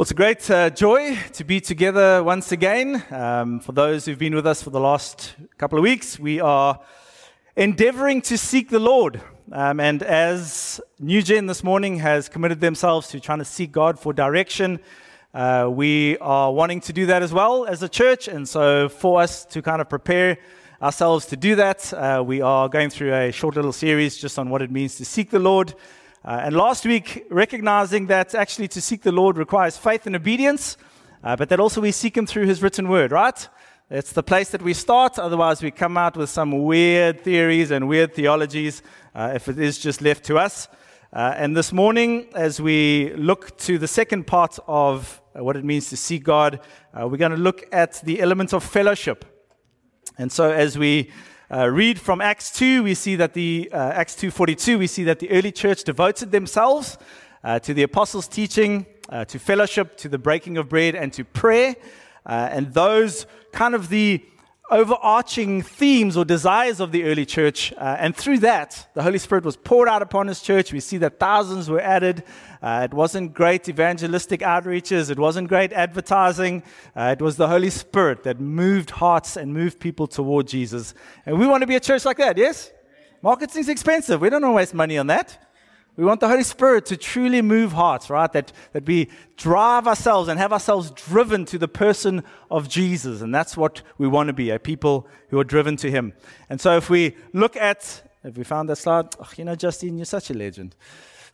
Well, it's a great uh, joy to be together once again. Um, for those who've been with us for the last couple of weeks, we are endeavoring to seek the Lord. Um, and as New Gen this morning has committed themselves to trying to seek God for direction, uh, we are wanting to do that as well as a church. And so, for us to kind of prepare ourselves to do that, uh, we are going through a short little series just on what it means to seek the Lord. Uh, and last week, recognizing that actually to seek the Lord requires faith and obedience, uh, but that also we seek Him through His written word, right? It's the place that we start, otherwise, we come out with some weird theories and weird theologies uh, if it is just left to us. Uh, and this morning, as we look to the second part of uh, what it means to seek God, uh, we're going to look at the element of fellowship. And so, as we uh, read from Acts 2, we see that the uh, Acts 2:42, we see that the early church devoted themselves uh, to the apostles' teaching, uh, to fellowship, to the breaking of bread, and to prayer. Uh, and those kind of the overarching themes or desires of the early church. Uh, and through that, the Holy Spirit was poured out upon his church. We see that thousands were added. Uh, it wasn't great evangelistic outreaches, it wasn't great advertising. Uh, it was the Holy Spirit that moved hearts and moved people toward Jesus. And we want to be a church like that, yes? Marketing's expensive. We don't want to waste money on that. We want the Holy Spirit to truly move hearts, right? That, that we drive ourselves and have ourselves driven to the person of Jesus. And that's what we want to be, a people who are driven to Him. And so if we look at, if we found that slide, oh, you know, Justine, you're such a legend.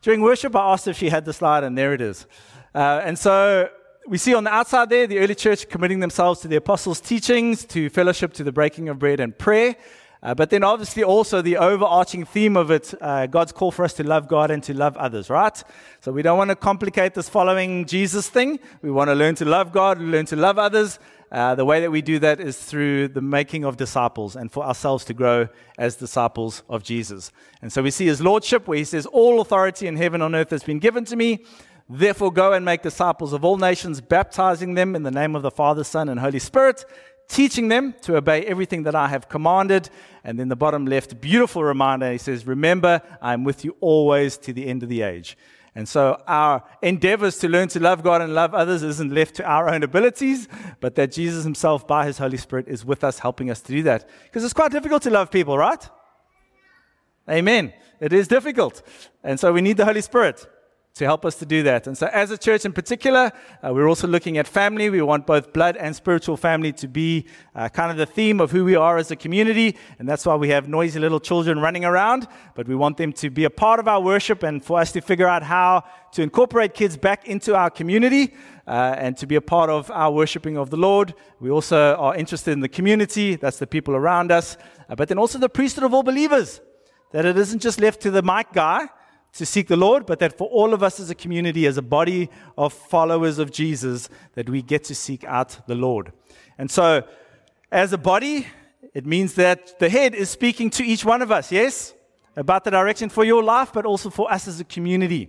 During worship, I asked if she had the slide, and there it is. Uh, and so we see on the outside there the early church committing themselves to the apostles' teachings, to fellowship, to the breaking of bread and prayer. Uh, but then, obviously, also the overarching theme of it uh, God's call for us to love God and to love others, right? So, we don't want to complicate this following Jesus thing. We want to learn to love God, learn to love others. Uh, the way that we do that is through the making of disciples and for ourselves to grow as disciples of Jesus. And so, we see his lordship where he says, All authority in heaven and on earth has been given to me. Therefore, go and make disciples of all nations, baptizing them in the name of the Father, Son, and Holy Spirit teaching them to obey everything that I have commanded. And then the bottom left, beautiful reminder. He says, Remember, I am with you always to the end of the age. And so our endeavors to learn to love God and love others isn't left to our own abilities, but that Jesus himself, by his Holy Spirit, is with us, helping us to do that. Because it's quite difficult to love people, right? Amen. It is difficult. And so we need the Holy Spirit to help us to do that. And so, as a church in particular, uh, we're also looking at family. We want both blood and spiritual family to be uh, kind of the theme of who we are as a community. And that's why we have noisy little children running around. But we want them to be a part of our worship and for us to figure out how to incorporate kids back into our community. Uh, and to be a part of our worshiping of the Lord. We also are interested in the community, that's the people around us, uh, but then also the priesthood of all believers. That it isn't just left to the mic guy, to seek the Lord, but that for all of us as a community, as a body of followers of Jesus, that we get to seek out the Lord. And so, as a body, it means that the head is speaking to each one of us, yes, about the direction for your life, but also for us as a community.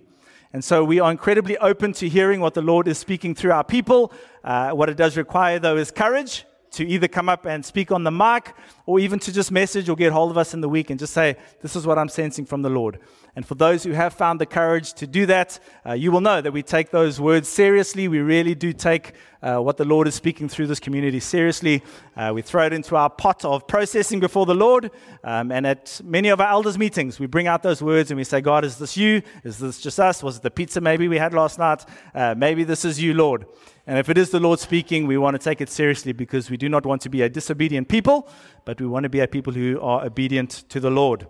And so we are incredibly open to hearing what the Lord is speaking through our people. Uh, what it does require, though, is courage to either come up and speak on the mic or even to just message or get hold of us in the week and just say, This is what I'm sensing from the Lord. And for those who have found the courage to do that, uh, you will know that we take those words seriously. We really do take uh, what the Lord is speaking through this community seriously. Uh, we throw it into our pot of processing before the Lord. Um, and at many of our elders' meetings, we bring out those words and we say, God, is this you? Is this just us? Was it the pizza maybe we had last night? Uh, maybe this is you, Lord. And if it is the Lord speaking, we want to take it seriously because we do not want to be a disobedient people, but we want to be a people who are obedient to the Lord.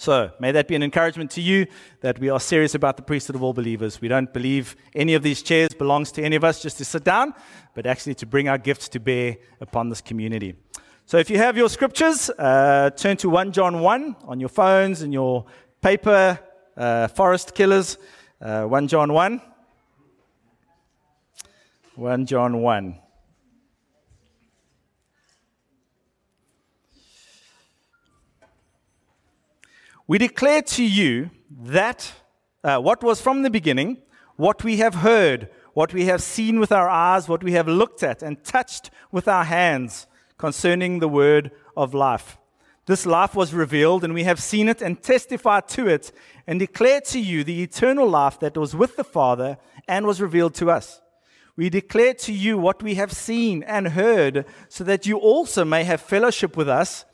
So, may that be an encouragement to you that we are serious about the priesthood of all believers. We don't believe any of these chairs belongs to any of us just to sit down, but actually to bring our gifts to bear upon this community. So, if you have your scriptures, uh, turn to 1 John 1 on your phones and your paper, uh, forest killers. Uh, 1 John 1. 1 John 1. We declare to you that uh, what was from the beginning, what we have heard, what we have seen with our eyes, what we have looked at and touched with our hands concerning the word of life. This life was revealed, and we have seen it and testified to it, and declared to you the eternal life that was with the Father and was revealed to us. We declare to you what we have seen and heard, so that you also may have fellowship with us.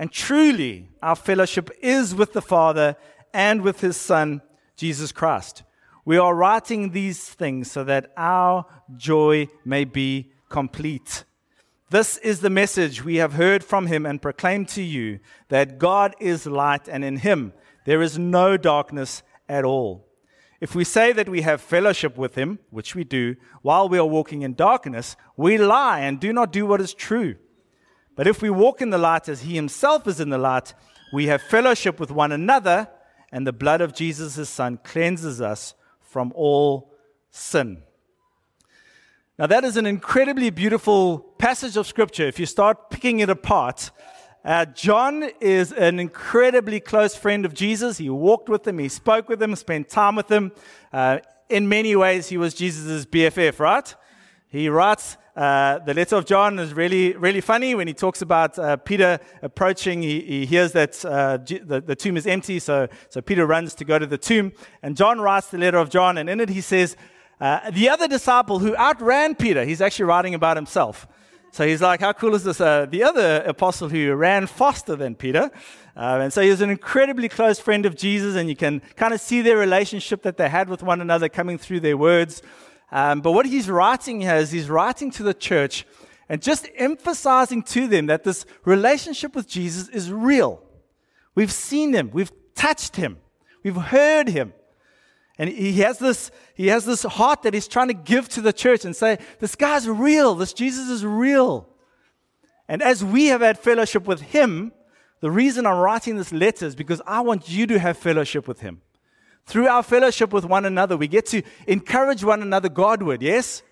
And truly, our fellowship is with the Father and with his Son, Jesus Christ. We are writing these things so that our joy may be complete. This is the message we have heard from him and proclaimed to you that God is light and in him there is no darkness at all. If we say that we have fellowship with him, which we do, while we are walking in darkness, we lie and do not do what is true. But if we walk in the light as he himself is in the light, we have fellowship with one another, and the blood of Jesus, his son, cleanses us from all sin. Now, that is an incredibly beautiful passage of scripture. If you start picking it apart, uh, John is an incredibly close friend of Jesus. He walked with him, he spoke with him, spent time with him. Uh, in many ways, he was Jesus' BFF, right? He writes uh, the letter of John is really, really funny when he talks about uh, Peter approaching. He, he hears that uh, the, the tomb is empty, so, so Peter runs to go to the tomb. And John writes the letter of John, and in it he says, uh, The other disciple who outran Peter, he's actually writing about himself. So he's like, how cool is this? Uh, the other apostle who ran faster than Peter. And so he was an incredibly close friend of Jesus, and you can kind of see their relationship that they had with one another coming through their words. Um, but what he's writing here is he's writing to the church and just emphasizing to them that this relationship with Jesus is real. We've seen him, we've touched him, we've heard him. And he has this, he has this heart that he's trying to give to the church and say, this guy's real. This Jesus is real. And as we have had fellowship with him, the reason I'm writing this letter is because I want you to have fellowship with him. Through our fellowship with one another, we get to encourage one another Godward, yes?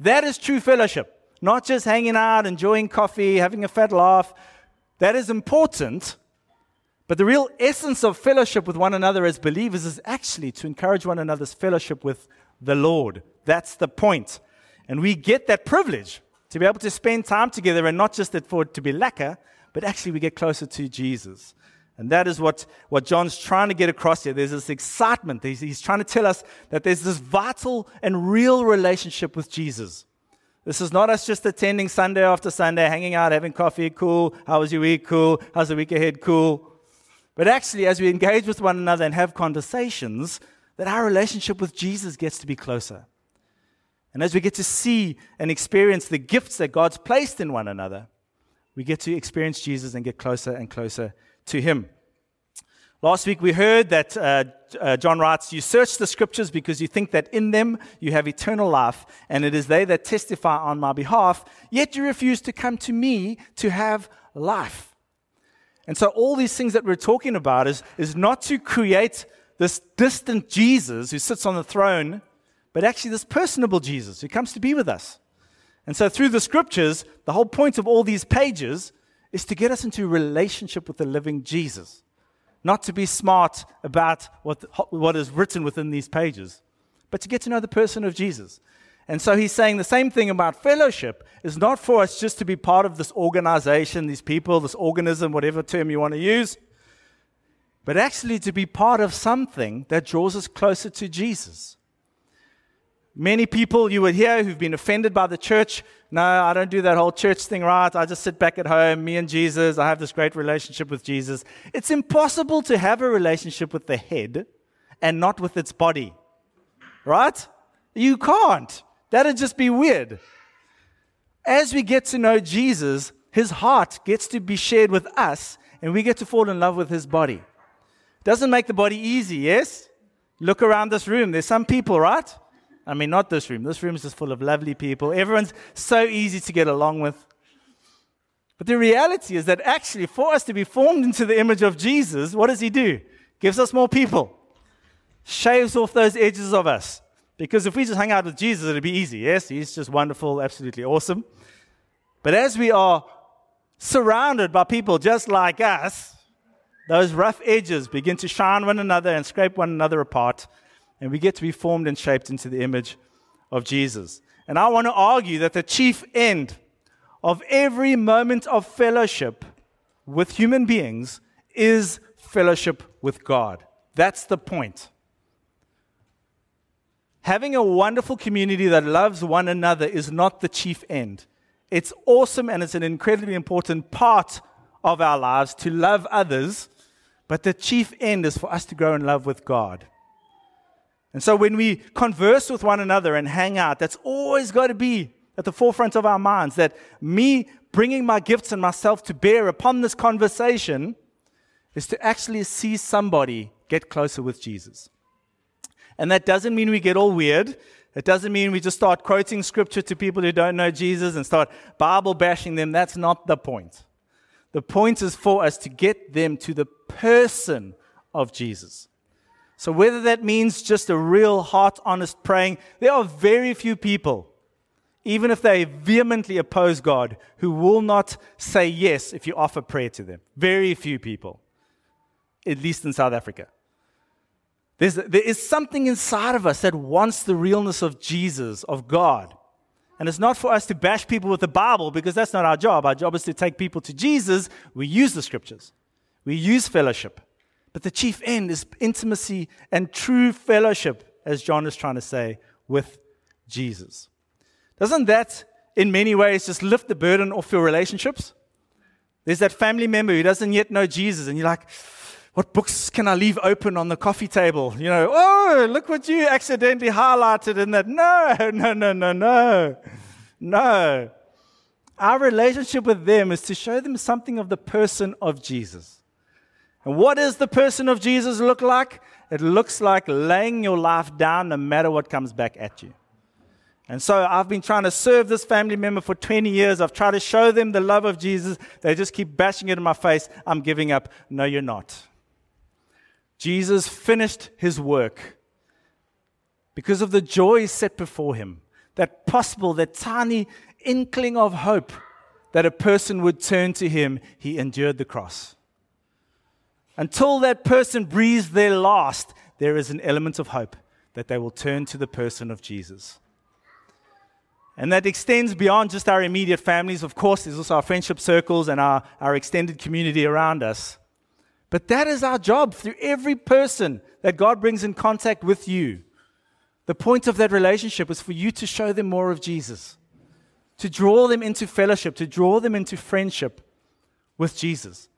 That is true fellowship. Not just hanging out, enjoying coffee, having a fat laugh. That is important. But the real essence of fellowship with one another as believers is actually to encourage one another's fellowship with the Lord. That's the point. And we get that privilege to be able to spend time together and not just for it to be lacquer, but actually we get closer to Jesus. And that is what, what John's trying to get across here. There's this excitement. He's, he's trying to tell us that there's this vital and real relationship with Jesus. This is not us just attending Sunday after Sunday, hanging out, having coffee, cool. How was your week? Cool. How's the week ahead? Cool. But actually, as we engage with one another and have conversations, that our relationship with Jesus gets to be closer. And as we get to see and experience the gifts that God's placed in one another, we get to experience Jesus and get closer and closer to Him. Last week we heard that uh, uh, John writes, You search the scriptures because you think that in them you have eternal life, and it is they that testify on my behalf, yet you refuse to come to me to have life. And so, all these things that we're talking about is, is not to create this distant Jesus who sits on the throne, but actually this personable Jesus who comes to be with us. And so, through the scriptures, the whole point of all these pages is to get us into relationship with the living Jesus, not to be smart about what, what is written within these pages, but to get to know the person of Jesus. And so he's saying the same thing about fellowship is not for us just to be part of this organization, these people, this organism, whatever term you want to use, but actually to be part of something that draws us closer to Jesus. Many people you would hear who've been offended by the church. No, I don't do that whole church thing right. I just sit back at home, me and Jesus. I have this great relationship with Jesus. It's impossible to have a relationship with the head and not with its body. Right? You can't. That'd just be weird. As we get to know Jesus, his heart gets to be shared with us, and we get to fall in love with his body. Doesn't make the body easy, yes? Look around this room. There's some people, right? I mean, not this room. This room is just full of lovely people. Everyone's so easy to get along with. But the reality is that actually, for us to be formed into the image of Jesus, what does he do? Gives us more people, shaves off those edges of us. Because if we just hang out with Jesus, it'd be easy. Yes, he's just wonderful, absolutely awesome. But as we are surrounded by people just like us, those rough edges begin to shine one another and scrape one another apart, and we get to be formed and shaped into the image of Jesus. And I want to argue that the chief end of every moment of fellowship with human beings is fellowship with God. That's the point. having a wonderful community that loves one another is not the chief end. It's awesome and it's an incredibly important part of our lives to love others, but the chief end is for us to grow in love with God. And so when we converse with one another and hang out, that's always got to be at the forefront of our minds that me bringing my gifts and myself to bear upon this conversation is to actually see somebody get closer with Jesus. And that doesn't mean we get all weird. It doesn't mean we just start quoting scripture to people who don't know Jesus and start Bible bashing them. That's not the point. The point is for us to get them to the person of Jesus. So, whether that means just a real heart honest praying, there are very few people, even if they vehemently oppose God, who will not say yes if you offer prayer to them. Very few people, at least in South Africa. There's, there is something inside of us that wants the realness of Jesus, of God. And it's not for us to bash people with the Bible because that's not our job. Our job is to take people to Jesus. We use the scriptures, we use fellowship. But the chief end is intimacy and true fellowship, as John is trying to say, with Jesus. Doesn't that, in many ways, just lift the burden off your relationships? There's that family member who doesn't yet know Jesus, and you're like, what books can I leave open on the coffee table? You know, oh, look what you accidentally highlighted in that. No, no, no, no, no. No. Our relationship with them is to show them something of the person of Jesus. And what does the person of Jesus look like? It looks like laying your life down no matter what comes back at you. And so I've been trying to serve this family member for 20 years. I've tried to show them the love of Jesus. They just keep bashing it in my face. I'm giving up. No, you're not. Jesus finished his work because of the joy set before him, that possible, that tiny inkling of hope that a person would turn to him, he endured the cross. Until that person breathes their last, there is an element of hope that they will turn to the person of Jesus. And that extends beyond just our immediate families. Of course, there's also our friendship circles and our, our extended community around us. But that is our job through every person that God brings in contact with you. The point of that relationship is for you to show them more of Jesus, to draw them into fellowship, to draw them into friendship with Jesus.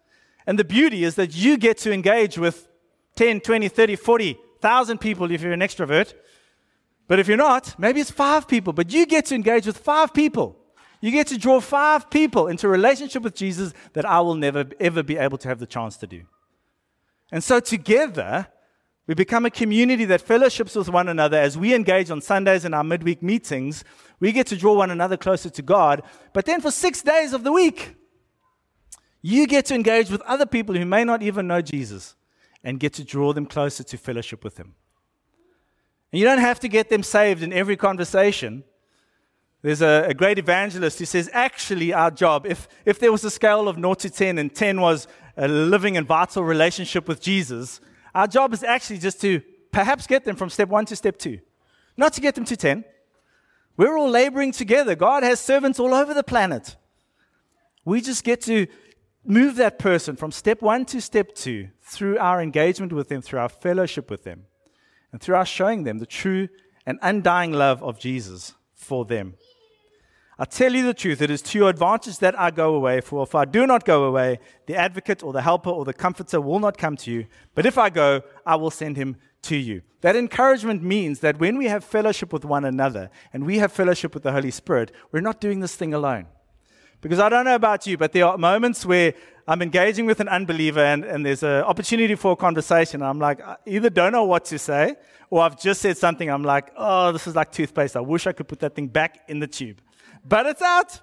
And the beauty is that you get to engage with 10, 20, 30, 40,000 people if you're an extrovert. But if you're not, maybe it's five people, but you get to engage with five people. You get to draw five people into a relationship with Jesus that I will never, ever be able to have the chance to do. And so together, we become a community that fellowships with one another as we engage on Sundays in our midweek meetings. We get to draw one another closer to God. But then for six days of the week, you get to engage with other people who may not even know Jesus and get to draw them closer to fellowship with Him. And you don't have to get them saved in every conversation. There's a, a, great evangelist who says, actually, our job, if, if there was a scale of 0 to 10 and 10 was a living and vital relationship with Jesus, our job is actually just to perhaps get them from step one to step two, not to get them to 10. We're all laboring together. God has servants all over the planet. We just get to move that person from step one to step two through our engagement with them, through our fellowship with them, and through our showing them the true and undying love of Jesus for them. I tell you the truth, it is to your advantage that I go away, for if I do not go away, the advocate or the helper or the comforter will not come to you. But if I go, I will send him to you. That encouragement means that when we have fellowship with one another and we have fellowship with the Holy Spirit, we're not doing this thing alone. Because I don't know about you, but there are moments where I'm engaging with an unbeliever and, and there's an opportunity for a conversation. I'm like, I either don't know what to say or I've just said something. I'm like, oh, this is like toothpaste. I wish I could put that thing back in the tube but it's out.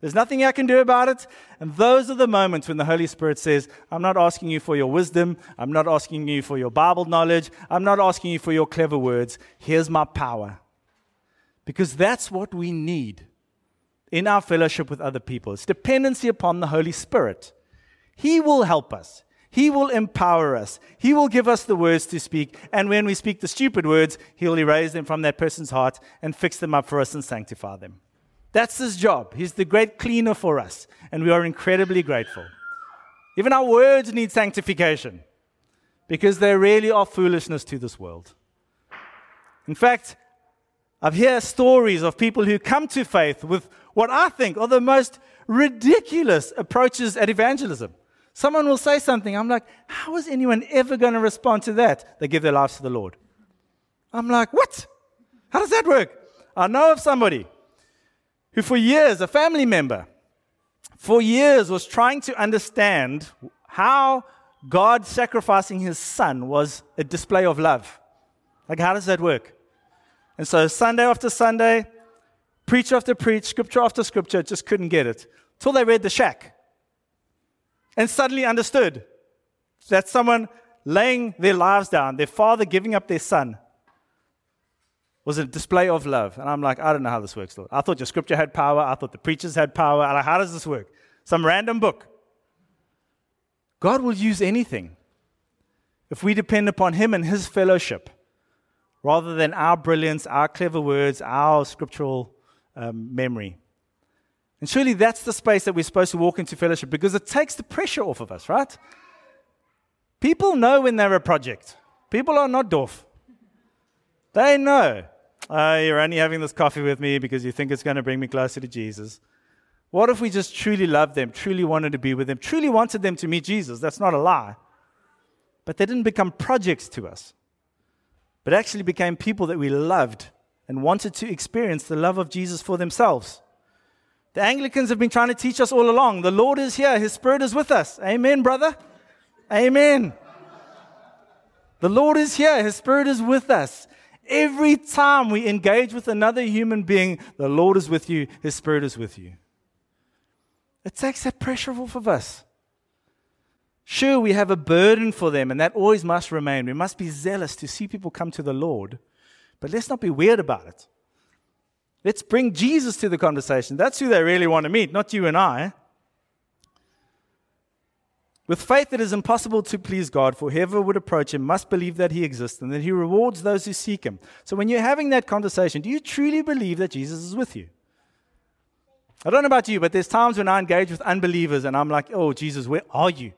There's nothing I can do about it. And those are the moments when the Holy Spirit says, I'm not asking you for your wisdom. I'm not asking you for your Bible knowledge. I'm not asking you for your clever words. Here's my power. Because that's what we need in our fellowship with other people. It's dependency upon the Holy Spirit. He will help us. He will empower us. He will give us the words to speak. And when we speak the stupid words, He'll erase them from that person's heart and fix them up for us and sanctify them. That's his job. He's the great cleaner for us, and we are incredibly grateful. Even our words need sanctification because they really are foolishness to this world. In fact, I've heard stories of people who come to faith with what I think are the most ridiculous approaches at evangelism. Someone will say something, I'm like, how is anyone ever going to respond to that? They give their lives to the Lord. I'm like, what? How does that work? I know of somebody who, for years, a family member, for years was trying to understand how God sacrificing his son was a display of love. Like, how does that work? And so, Sunday after Sunday, preach after preach, scripture after scripture, just couldn't get it. Till they read the shack and suddenly understood that someone laying their lives down, their father giving up their son, was a display of love. And I'm like, I don't know how this works, Lord. I thought your scripture had power. I thought the preachers had power. I'm like, how does this work? Some random book. God will use anything if we depend upon Him and His fellowship rather than our brilliance, our clever words, our scriptural um, memory. And surely that's the space that we're supposed to walk into fellowship because it takes the pressure off of us, right? People know when they're a project. People are not doof. They know. Oh, you're only having this coffee with me because you think it's going to bring me closer to Jesus. What if we just truly loved them, truly wanted to be with them, truly wanted them to meet Jesus? That's not a lie. But they didn't become projects to us, but actually became people that we loved and wanted to experience the love of Jesus for themselves. The Anglicans have been trying to teach us all along the Lord is here, His Spirit is with us. Amen, brother. Amen. The Lord is here, His Spirit is with us. Every time we engage with another human being, the Lord is with you, His Spirit is with you. It takes that pressure off of us. Sure, we have a burden for them, and that always must remain. We must be zealous to see people come to the Lord, but let's not be weird about it. Let's bring Jesus to the conversation. That's who they really want to meet, not you and I. With faith, it is impossible to please God, for whoever would approach Him must believe that He exists and that He rewards those who seek Him. So, when you're having that conversation, do you truly believe that Jesus is with you? I don't know about you, but there's times when I engage with unbelievers and I'm like, oh, Jesus, where are you?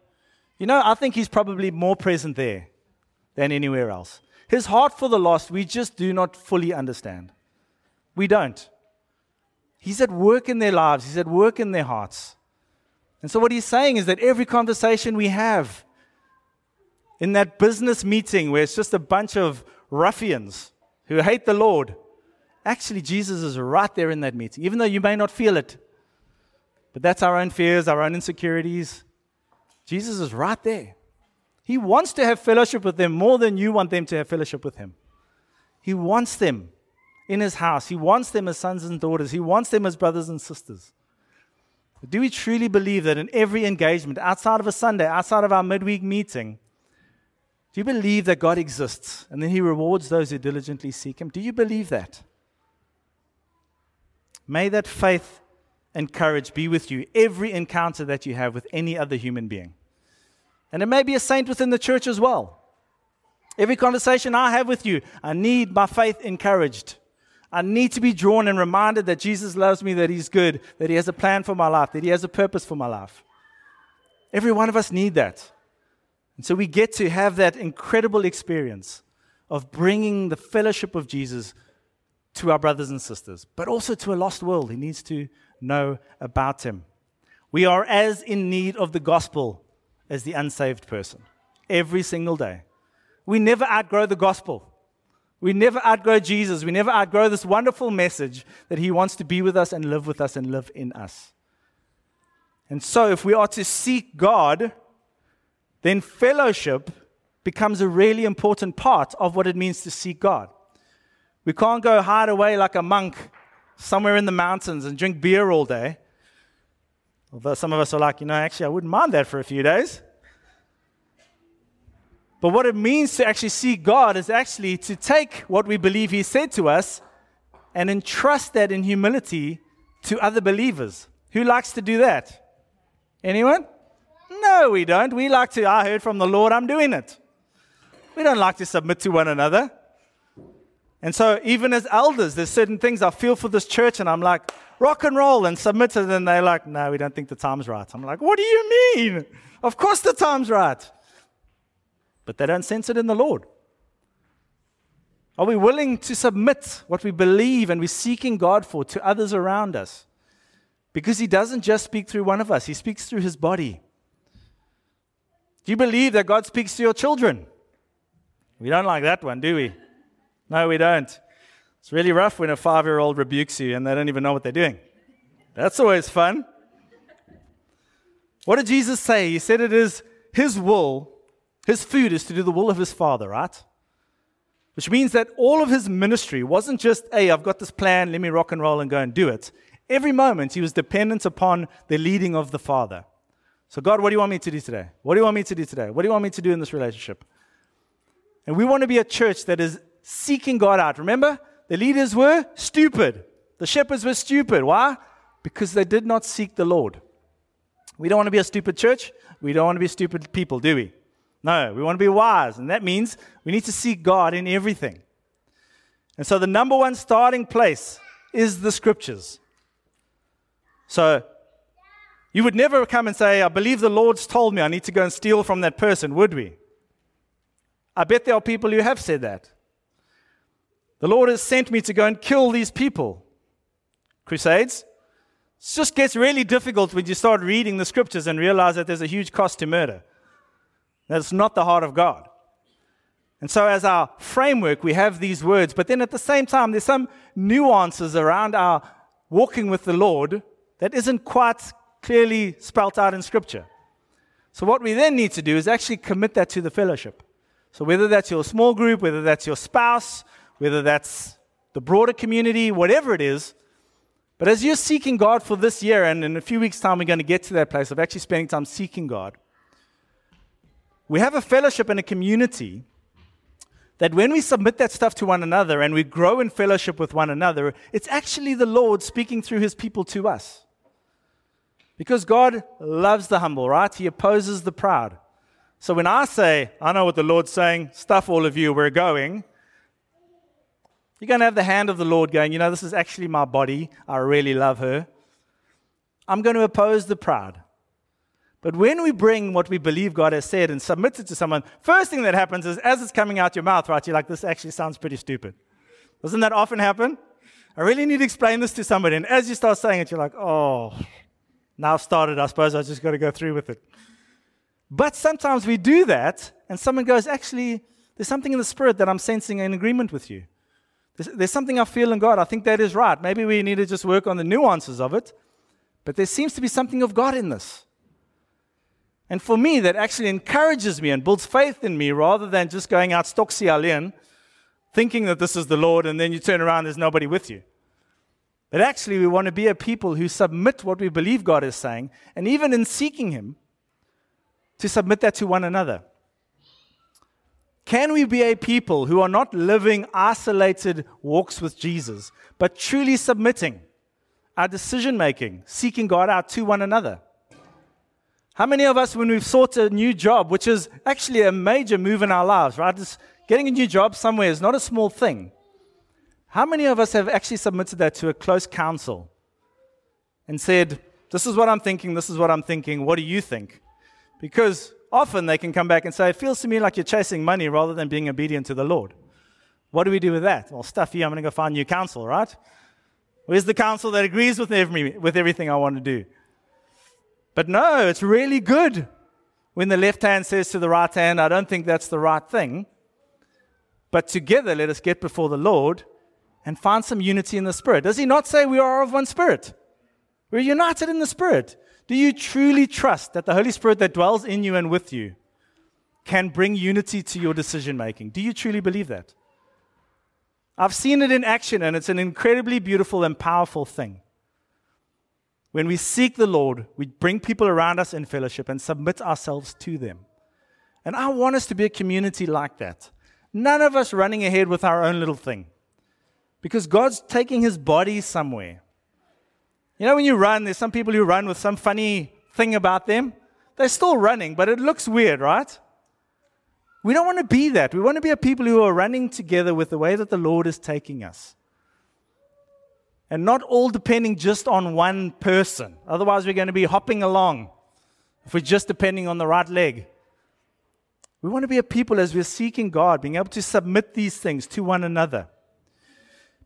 You know, I think he's probably more present there than anywhere else. His heart for the lost, we just do not fully understand. We don't. He's at work in their lives, he's at work in their hearts. And so, what he's saying is that every conversation we have in that business meeting where it's just a bunch of ruffians who hate the Lord, Actually, Jesus is right there in that meeting, even though you may not feel it. But that's our own fears, our own insecurities. Jesus is right there. He wants to have fellowship with them more than you want them to have fellowship with Him. He wants them in His house, He wants them as sons and daughters, He wants them as brothers and sisters. Do we truly believe that in every engagement, outside of a Sunday, outside of our midweek meeting, do you believe that God exists and then He rewards those who diligently seek Him? Do you believe that? May that faith and courage be with you every encounter that you have with any other human being. And it may be a saint within the church as well. Every conversation I have with you, I need my faith encouraged. I need to be drawn and reminded that Jesus loves me, that He's good, that He has a plan for my life, that He has a purpose for my life. Every one of us need that. And so we get to have that incredible experience of bringing the fellowship of Jesus to our brothers and sisters, but also to a lost world. He needs to know about Him. We are as in need of the gospel as the unsaved person every single day. We never outgrow the gospel. We never outgrow Jesus. We never outgrow this wonderful message that He wants to be with us and live with us and live in us. And so, if we are to seek God, then fellowship becomes a really important part of what it means to seek God. We can't go hide away like a monk somewhere in the mountains and drink beer all day. Although some of us are like, you know, actually, I wouldn't mind that for a few days. But what it means to actually see God is actually to take what we believe He said to us and entrust that in humility to other believers. Who likes to do that? Anyone? No, we don't. We like to, I heard from the Lord, I'm doing it. We don't like to submit to one another. And so, even as elders, there's certain things I feel for this church, and I'm like, rock and roll and submit it. And they're like, no, we don't think the time's right. I'm like, what do you mean? Of course the time's right. But they don't sense it in the Lord. Are we willing to submit what we believe and we're seeking God for to others around us? Because He doesn't just speak through one of us, He speaks through His body. Do you believe that God speaks to your children? We don't like that one, do we? No, we don't. It's really rough when a five year old rebukes you and they don't even know what they're doing. That's always fun. What did Jesus say? He said it is His will, His food is to do the will of His Father, right? Which means that all of his ministry wasn't just, hey, I've got this plan, let me rock and roll and go and do it. Every moment he was dependent upon the leading of the Father. So, God, what do you want me to do today? What do you want me to do today? What do you want me to do in this relationship? And we want to be a church that is seeking God out. Remember, the leaders were stupid. The shepherds were stupid. Why? Because they did not seek the Lord. We don't want to be a stupid church. We don't want to be stupid people, do we? No, we want to be wise. And that means we need to seek God in everything. And so the number one starting place is the scriptures. So you would never come and say, I believe the Lord's told me I need to go and steal from that person, would we? I bet there are people who have said that. The Lord has sent me to go and kill these people. Crusades. It just gets really difficult when you start reading the scriptures and realize that there's a huge cost to murder. That's not the heart of God. And so, as our framework, we have these words, but then at the same time, there's some nuances around our walking with the Lord that isn't quite clearly spelt out in Scripture. So, what we then need to do is actually commit that to the fellowship. So, whether that's your small group, whether that's your spouse, whether that's the broader community, whatever it is, but as you're seeking God for this year, and in a few weeks' time, we're going to get to that place of actually spending time seeking God we have a fellowship and a community that when we submit that stuff to one another and we grow in fellowship with one another, it's actually the Lord speaking through his people to us. Because God loves the humble, right? He opposes the proud. So when I say, I know what the Lord's saying, stuff all of you, we're going, you're going to have the hand of the Lord going, you know, this is actually my body. I really love her. I'm going to oppose the proud. But when we bring what we believe God has said and submit it to someone, first thing that happens is as it's coming out your mouth, right, you're like, this actually sounds pretty stupid. Doesn't that often happen? I really need to explain this to somebody. And as you start saying it, you're like, oh, now I've started. I suppose I just got to go through with it. But sometimes we do that, and someone goes, actually, there's something in the spirit that I'm sensing in agreement with you. There's, something I feel in God. I think that is right. Maybe we need to just work on the nuances of it. But there seems to be something of God in this. And for me, that actually encourages me and builds faith in me rather than just going out stoksialen, thinking that this is the Lord, and then you turn around, there's nobody with you. But actually, we want to be a people who submit what we believe God is saying, and even in seeking Him, to submit that to one another. Can we be a people who are not living isolated walks with Jesus, but truly submitting our decision making, seeking God out to one another? How many of us, when we've sought a new job, which is actually a major move in our lives, right? Just getting a new job somewhere is not a small thing. How many of us have actually submitted that to a close counsel and said, This is what I'm thinking, this is what I'm thinking, what do you think? Because often they can come back and say, It feels to me like you're chasing money rather than being obedient to the Lord. What do we do with that? Well, stuff here, I'm going to go find new counsel, right? Where's the counsel that agrees with, every, with everything I want to do? But no, it's really good when the left hand says to the right hand, I don't think that's the right thing. But together, let us get before the Lord and find some unity in the Spirit. Does he not say we are of one Spirit? We're united in the Spirit. Do you truly trust that the Holy Spirit that dwells in you and with you can bring unity to your decision making? Do you truly believe that? I've seen it in action, and it's an incredibly beautiful and powerful thing. When we seek the Lord, we bring people around us in fellowship and submit ourselves to them. And I want us to be a community like that. None of us running ahead with our own little thing. Because God's taking his body somewhere. You know, when you run, there's some people who run with some funny thing about them. They're still running, but it looks weird, right? We don't want to be that. We want to be a people who are running together with the way that the Lord is taking us and not all depending just on one person. Otherwise, we're going to be hopping along if we're just depending on the right leg. We want to be a people as we're seeking God, being able to submit these things to one another.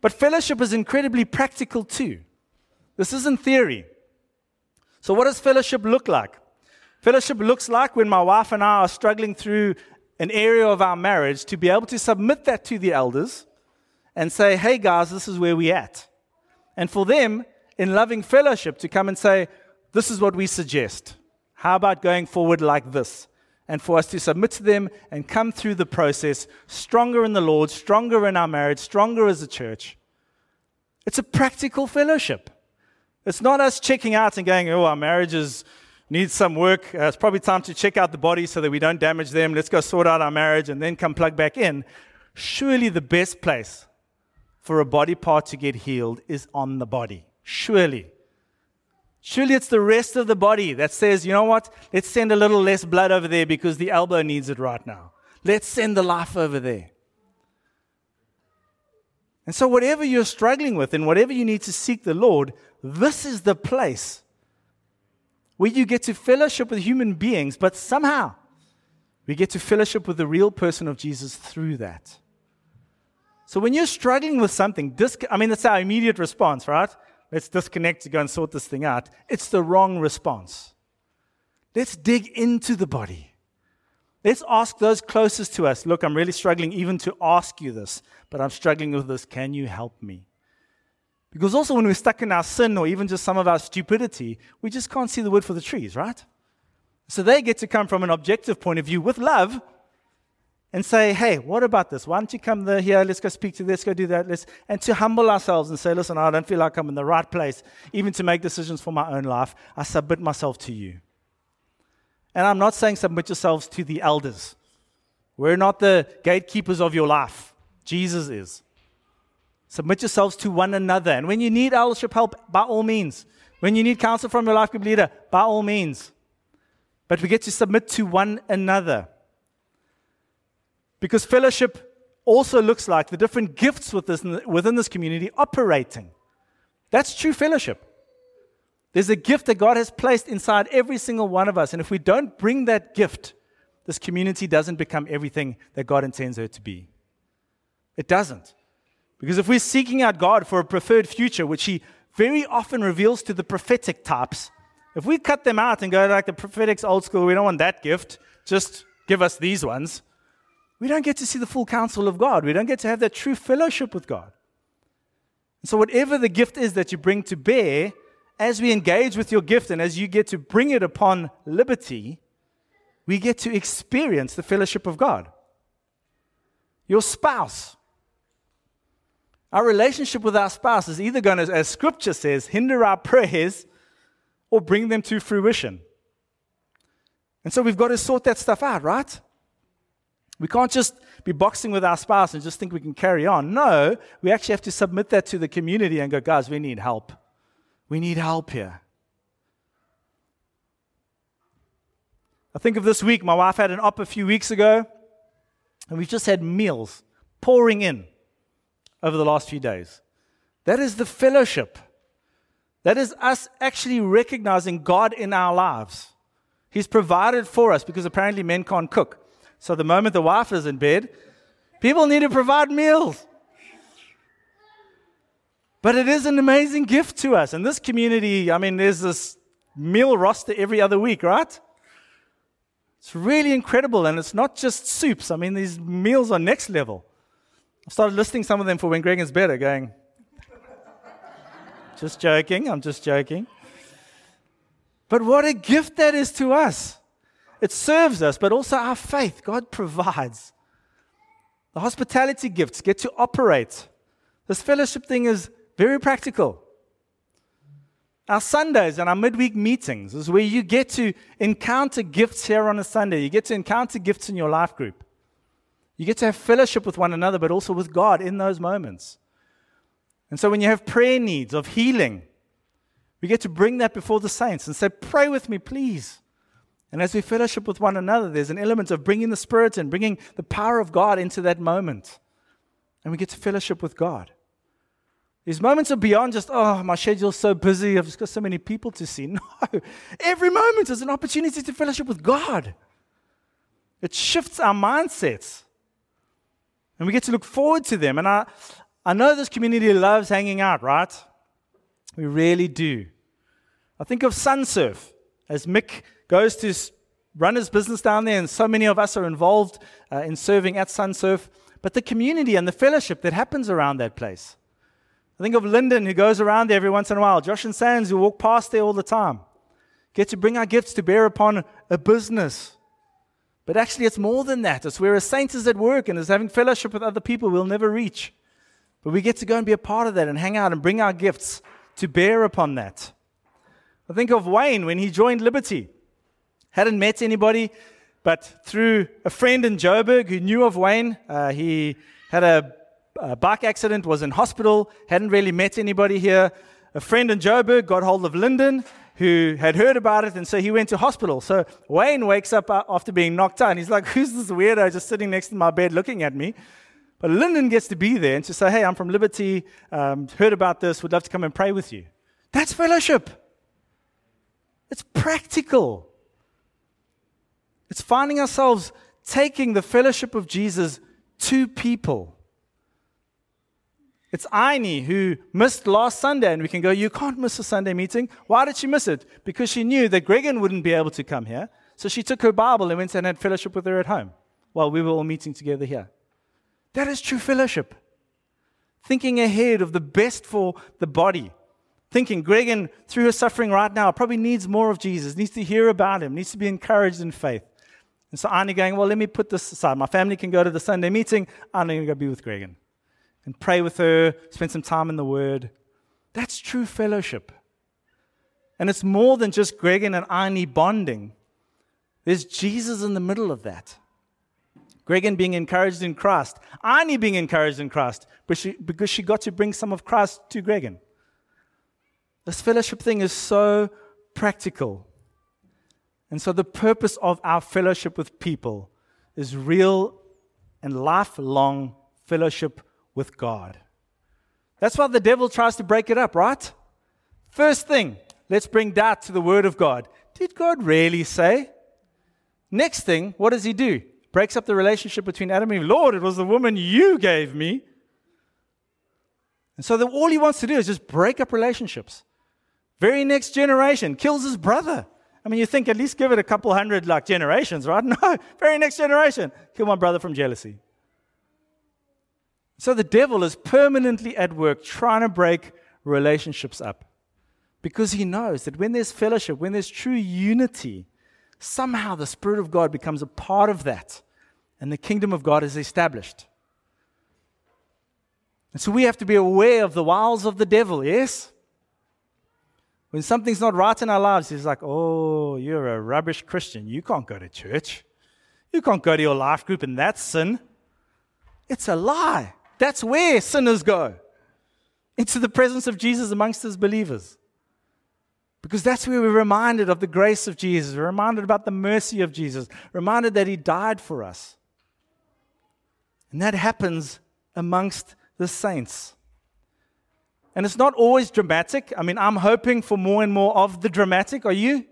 But fellowship is incredibly practical too. This isn't theory. So, what does fellowship look like? Fellowship looks like when my wife and I are struggling through an area of our marriage to be able to submit that to the elders and say, hey guys, this is where we're at. And for them, in loving fellowship, to come and say, this is what we suggest. How about going forward like this? And for us to submit to them and come through the process stronger in the Lord, stronger in our marriage, stronger as a church. It's a practical fellowship. It's not us checking out and going, oh, our marriages need some work. Uh, it's probably time to check out the body so that we don't damage them. Let's go sort out our marriage and then come plug back in. Surely the best place for a body part to get healed is on the body. Surely. Surely it's the rest of the body that says, you know what? Let's send a little less blood over there because the elbow needs it right now. Let's send the life over there. And so, whatever you're struggling with and whatever you need to seek the Lord, this is the place where you get to fellowship with human beings, but somehow we get to fellowship with the real person of Jesus through that. So when you're struggling with something, disc- I mean, that's our immediate response, right? Let's disconnect to go and sort this thing out. It's the wrong response. Let's dig into the body. Let's ask those closest to us look, I'm really struggling even to ask you this, but I'm struggling with this. Can you help me? Because also, when we're stuck in our sin or even just some of our stupidity, we just can't see the wood for the trees, right? So they get to come from an objective point of view with love and say, hey, what about this? Why don't you come here? Let's go speak to this, go do that. Let's, and to humble ourselves and say, listen, I don't feel like I'm in the right place, even to make decisions for my own life. I submit myself to you. And I'm not saying submit yourselves to the elders. We're not the gatekeepers of your life. Jesus is. Submit yourselves to one another. And when you need eldership help, by all means. When you need counsel from your life group leader, by all means. But we get to submit to one another. Because fellowship also looks like the different gifts within this community operating. That's true fellowship. There's a gift that God has placed inside every single one of us. And if we don't bring that gift, this community doesn't become everything that God intends her to be. It doesn't. Because if we're seeking out God for a preferred future, which He very often reveals to the prophetic types, if we cut them out and go like the prophetic's old school, we don't want that gift, just give us these ones, we don't get to see the full counsel of God. We don't get to have that true fellowship with God. And so, whatever the gift is that you bring to bear, as we engage with your gift and as you get to bring it upon liberty, we get to experience the fellowship of God. Your spouse, our relationship with our spouse is either going to, as scripture says, hinder our prayers or bring them to fruition. And so we've got to sort that stuff out, right? We can't just be boxing with our spouse and just think we can carry on. No, we actually have to submit that to the community and go, guys, we need help. We need help here. I think of this week, my wife had an op a few weeks ago, and we've just had meals pouring in over the last few days. That is the fellowship. That is us actually recognizing God in our lives. He's provided for us because apparently men can't cook. So the moment the wife is in bed, people need to provide meals. But it is an amazing gift to us. And this community, I mean, there's this meal roster every other week, right? It's really incredible. And it's not just soups. I mean, these meals are next level. Started listing some of them for when Greg is better, going, just joking, I'm just joking. But what a gift that is to us. It serves us, but also our faith. God provides. The hospitality gifts get to operate. This fellowship thing is very practical. Our Sundays and our midweek meetings is where you get to encounter gifts here on a Sunday. You get to encounter gifts in your life group. You get to have fellowship with one another, but also with God in those moments. And so when you have prayer needs of healing, we get to bring that before the saints and say, Pray with me, please. And as we fellowship with one another, there's an element of bringing the Spirit and bringing the power of God into that moment. And we get to fellowship with God. These moments are beyond just, oh, my schedule's so busy, I've just got so many people to see. No, every moment is an opportunity to fellowship with God. It shifts our mindsets. And we get to look forward to them. And I, I know this community loves hanging out, right? We really do. I think of Sunsurf as Mick goes to run his business down there, and so many of us are involved uh, in serving at Sunsurf. But the community and the fellowship that happens around that place. I think of Lyndon, who goes around there every once in a while. Josh and Sands, who walk past there all the time. Get to bring our gifts to bear upon a business. But actually, it's more than that. It's where a saint is at work and is having fellowship with other people we'll never reach. But we get to go and be a part of that and hang out and bring our gifts to bear upon that. I think of Wayne when he joined Liberty. Hadn't met anybody, but through a friend in Joburg who knew of Wayne, uh, he had a, a bike accident, was in hospital, hadn't really met anybody here. A friend in Joburg got hold of Lyndon, who had heard about it, and so he went to hospital. So Wayne wakes up uh, after being knocked out, and he's like, Who's this weirdo just sitting next to my bed looking at me? But Lyndon gets to be there and to say, Hey, I'm from Liberty, um, heard about this, would love to come and pray with you. That's fellowship. It's practical. It's finding ourselves taking the fellowship of Jesus to people. It's Annie who missed last Sunday, and we can go, You can't miss a Sunday meeting. Why did she miss it? Because she knew that Gregan wouldn't be able to come here. So she took her Bible and went and had fellowship with her at home while we were all meeting together here. That is true fellowship. Thinking ahead of the best for the body. Thinking, Gregan, through her suffering right now, probably needs more of Jesus, needs to hear about him, needs to be encouraged in faith. And so Annie going, well, let me put this aside. My family can go to the Sunday meeting. I'm going to go be with Gregan and pray with her, spend some time in the Word. That's true fellowship. And it's more than just Gregan and Annie bonding. There's Jesus in the middle of that. Gregan being encouraged in Christ, Annie being encouraged in Christ, but she, because she got to bring some of Christ to Gregan. This fellowship thing is so practical. And so, the purpose of our fellowship with people is real and lifelong fellowship with God. That's why the devil tries to break it up, right? First thing, let's bring doubt to the word of God. Did God really say? Next thing, what does he do? Breaks up the relationship between Adam and Eve. Lord, it was the woman you gave me. And so the, all he wants to do is just break up relationships. Very next generation kills his brother. I mean, you think at least give it a couple hundred like generations, right? No, very next generation, kill my brother from jealousy. So the devil is permanently at work trying to break relationships up because he knows that when there's fellowship, when there's true unity, somehow the Spirit of God becomes a part of that and the kingdom of God is established. And so we have to be aware of the wiles of the devil, yes? When something's not right in our lives, he's like, oh, you're a rubbish Christian. You can't go to church. You can't go to your life group, and that's sin. It's a lie. That's where sinners go into the presence of Jesus amongst his believers. Because that's where we're reminded of the grace of Jesus, we're reminded about the mercy of Jesus, reminded that he died for us. And that happens amongst the saints. And it's not always dramatic. I mean, I'm hoping for more and more of the dramatic. Are you?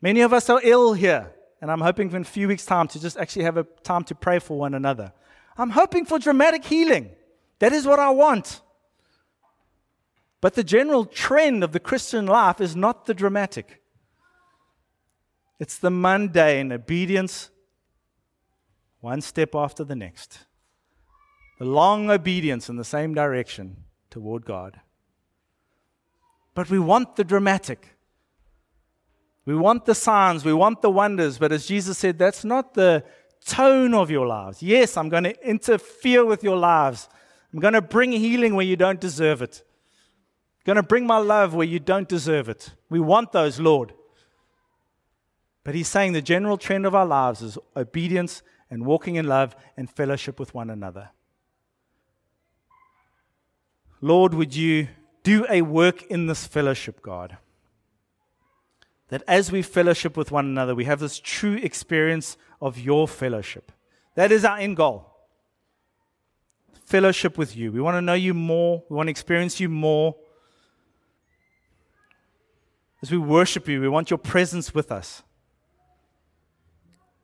Many of us are ill here. And I'm hoping in a few weeks' time to just actually have a time to pray for one another. I'm hoping for dramatic healing. That is what I want. But the general trend of the Christian life is not the dramatic, it's the mundane obedience, one step after the next. The long obedience in the same direction toward God. But we want the dramatic. We want the signs, we want the wonders, but as Jesus said, that's not the tone of your lives. Yes, I'm going to interfere with your lives. I'm going to bring healing where you don't deserve it. I'm going to bring my love where you don't deserve it. We want those, Lord. But he's saying the general trend of our lives is obedience and walking in love and fellowship with one another. Lord, would you do a work in this fellowship, God? That as we fellowship with one another, we have this true experience of your fellowship. That is our end goal. Fellowship with you. We want to know you more. We want to experience you more. As we worship you, we want your presence with us.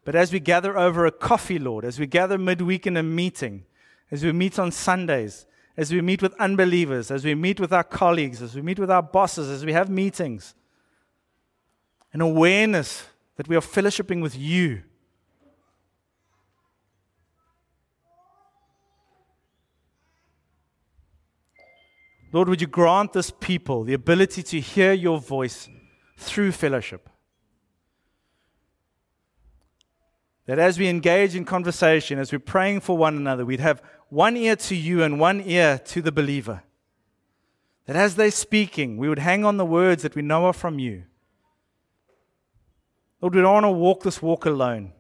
But as we gather over a coffee, Lord, as we gather midweek in a meeting, as we meet on Sundays, as we meet with unbelievers, as we meet with our colleagues, as we meet with our bosses, as we have meetings, an awareness that we are fellowshipping with you. Lord, would you grant this people the ability to hear your voice through fellowship? That as we engage in conversation, as we're praying for one another, we'd have one ear to you and one ear to the believer. That as they're speaking, we would hang on the words that we know are from you. Lord, we don't want to walk this walk alone.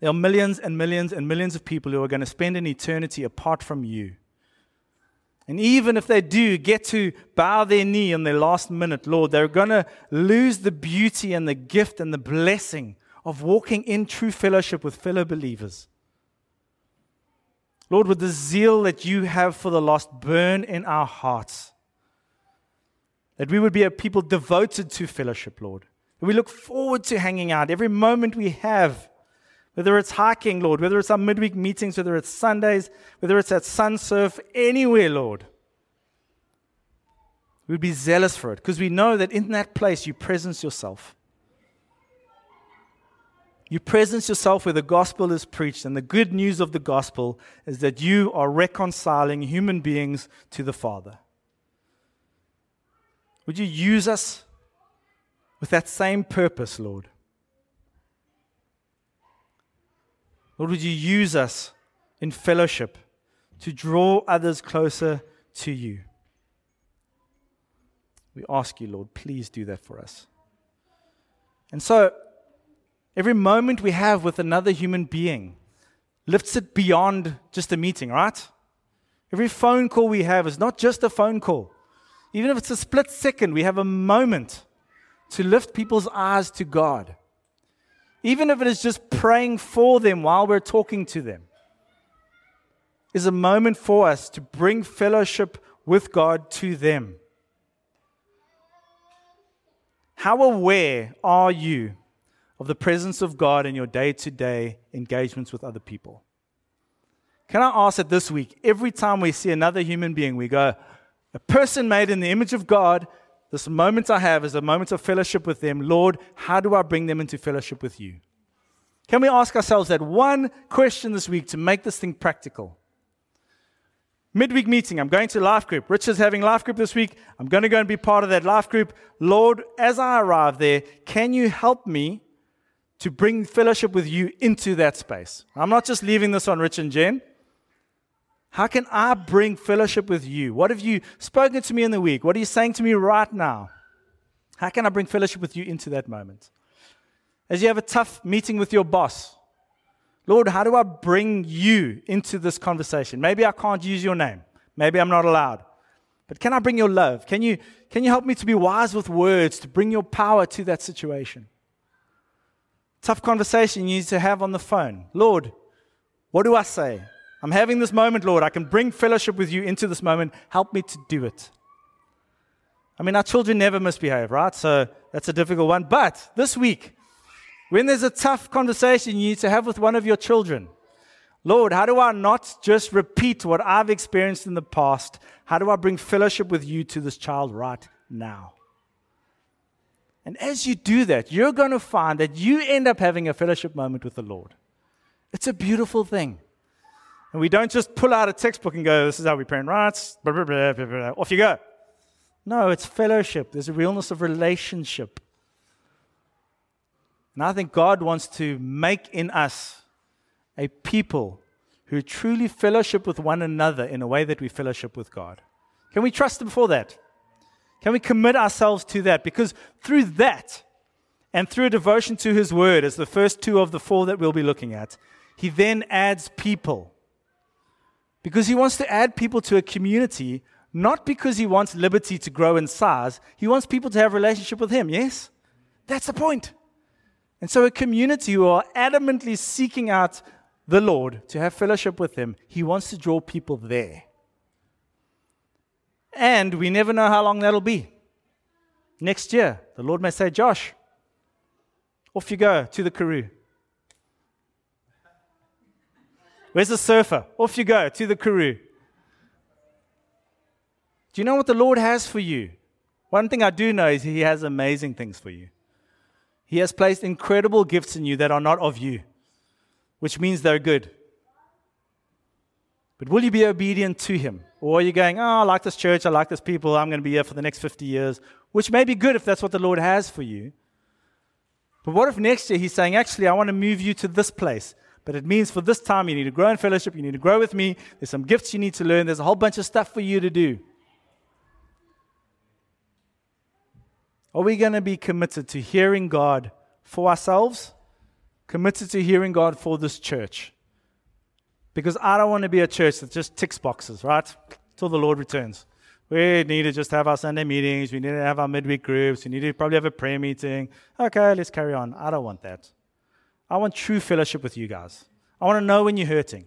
There are millions and millions and millions of people who are going to spend an eternity apart from you. And even if they do get to bow their knee in their last minute, Lord, they're going to lose the beauty and the gift and the blessing of walking in true fellowship with fellow believers. Lord, would the zeal that you have for the lost burn in our hearts. That we would be a people devoted to fellowship, Lord. We look forward to hanging out every moment we have, whether it's hiking, Lord, whether it's our midweek meetings, whether it's Sundays, whether it's at Sunsurf, anywhere, Lord. We'd be zealous for it because we know that in that place you presence yourself. You presence yourself where the gospel is preached, and the good news of the gospel is that you are reconciling human beings to the Father. Would you use us with that same purpose, Lord? Lord, would you use us in fellowship to draw others closer to you? We ask you, Lord, please do that for us. And so, Every moment we have with another human being lifts it beyond just a meeting, right? Every phone call we have is not just a phone call. Even if it's a split second, we have a moment to lift people's eyes to God. Even if it is just praying for them while we're talking to them, is a moment for us to bring fellowship with God to them. How aware are you of the presence of God in your day to day engagements with other people. Can I ask that this week, every time we see another human being, we go, a person made in the image of God, this moment I have is a moment of fellowship with them. Lord, how do I bring them into fellowship with you? Can we ask ourselves that one question this week to make this thing practical? Midweek meeting, I'm going to life group. Richard's having life group this week. I'm going to go and be part of that life group. Lord, as I arrive there, can you help me to bring fellowship with you into that space. I'm not just leaving this on Rich and Jen. How can I bring fellowship with you? What have you spoken to me in the week? What are you saying to me right now? How can I bring fellowship with you into that moment? As you have a tough meeting with your boss, Lord, how do I bring you into this conversation? Maybe I can't use your name. Maybe I'm not allowed. But can I bring your love? Can you, can you help me to be wise with words, to bring your power to that situation? tough conversation you need to have on the phone. Lord, what do I say? I'm having this moment, Lord. I can bring fellowship with you into this moment. Help me to do it. I mean, our children never misbehave, right? So that's a difficult one. But this week, when there's a tough conversation you need to have with one of your children, Lord, how do I not just repeat what I've experienced in the past? How do I bring fellowship with you to this child right now? And as you do that, you're going to find that you end up having a fellowship moment with the Lord. It's a beautiful thing. And we don't just pull out a textbook and go, this is how we pray, right? Blah, blah, blah, blah, blah. Off you go. No, it's fellowship. There's a realness of relationship. And I think God wants to make in us a people who truly fellowship with one another in a way that we fellowship with God. Can we trust Him for that? Can we commit ourselves to that? Because through that, and through a devotion to His Word, as the first two of the four that we'll be looking at, He then adds people. Because He wants to add people to a community, not because He wants liberty to grow in size, He wants people to have relationship with Him, yes? That's the point. And so, a community who are adamantly seeking out the Lord to have fellowship with Him, He wants to draw people there. And we never know how long that'll be. Next year, the Lord may say, Josh, off you go to the Karoo. Where's the surfer? Off you go to the Karoo. Do you know what the Lord has for you? One thing I do know is He has amazing things for you. He has placed incredible gifts in you that are not of you, which means they're good. But will you be obedient to Him? Or are you going, oh, I like this church, I like this people, I'm going to be here for the next 50 years, which may be good if that's what the Lord has for you. But what if next year He's saying, actually, I want to move you to this place? But it means for this time, you need to grow in fellowship, you need to grow with me, there's some gifts you need to learn, there's a whole bunch of stuff for you to do. Are we going to be committed to hearing God for ourselves? Committed to hearing God for this church? Because I don't want to be a church that just ticks boxes, right? Till the Lord returns. We need to just have our Sunday meetings. We need to have our midweek groups. We need to probably have a prayer meeting. Okay, let's carry on. I don't want that. I want true fellowship with you guys. I want to know when you're hurting.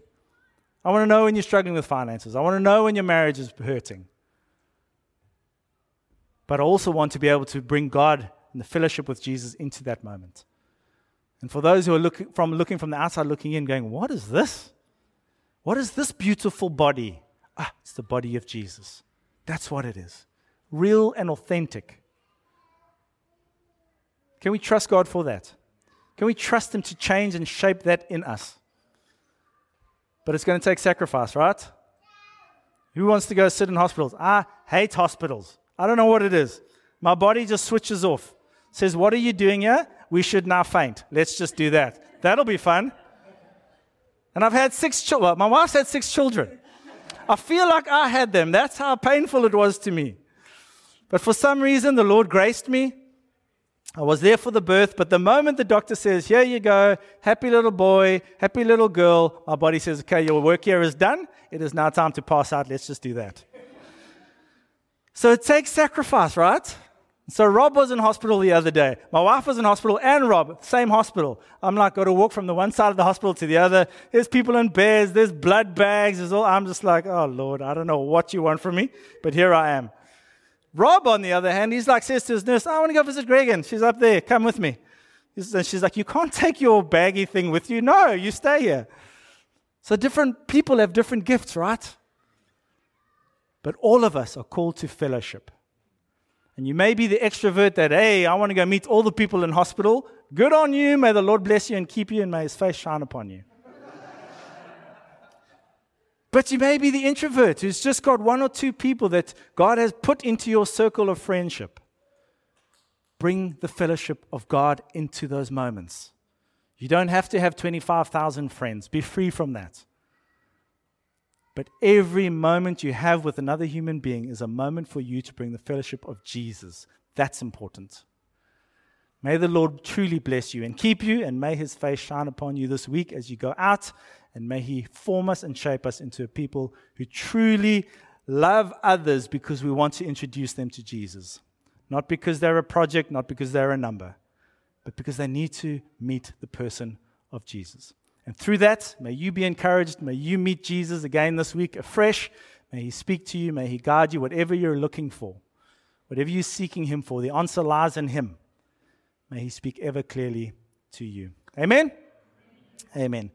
I want to know when you're struggling with finances. I want to know when your marriage is hurting. But I also want to be able to bring God and the fellowship with Jesus into that moment. And for those who are looking from, looking from the outside looking in, going, What is this? What is this beautiful body? Ah, it's the body of Jesus. That's what it is. Real and authentic. Can we trust God for that? Can we trust Him to change and shape that in us? But it's going to take sacrifice, right? Who wants to go sit in hospitals? I hate hospitals. I don't know what it is. My body just switches off. Says, What are you doing here? We should now faint. Let's just do that. That'll be fun. And I've had six children. My wife's had six children. I feel like I had them. That's how painful it was to me. But for some reason, the Lord graced me. I was there for the birth, but the moment the doctor says, Here you go, happy little boy, happy little girl, my body says, Okay, your work here is done. It is now time to pass out. Let's just do that. so it takes sacrifice, right? So Rob was in hospital the other day. My wife was in hospital and Rob, same hospital. I'm like, got to walk from the one side of the hospital to the other. There's people in beds, there's blood bags, there's all. I'm just like, oh Lord, I don't know what you want from me, but here I am. Rob, on the other hand, he's like, says to his nurse, I want to go visit Gregan. She's up there, come with me. And she's like, You can't take your baggy thing with you. No, you stay here. So different people have different gifts, right? But all of us are called to fellowship. And you may be the extrovert that, hey, I want to go meet all the people in hospital. Good on you. May the Lord bless you and keep you, and may his face shine upon you. But you may be the introvert who's just got one or two people that God has put into your circle of friendship. Bring the fellowship of God into those moments. You don't have to have 25,000 friends, be free from that. But every moment you have with another human being is a moment for you to bring the fellowship of Jesus. That's important. May the Lord truly bless you and keep you, and may his face shine upon you this week as you go out, and may he form us and shape us into a people who truly love others because we want to introduce them to Jesus. Not because they're a project, not because they're a number, but because they need to meet the person of Jesus. And through that, may you be encouraged. May you meet Jesus again this week afresh. May he speak to you. May he guide you, whatever you're looking for, whatever you're seeking him for. The answer lies in him. May he speak ever clearly to you. Amen. Amen.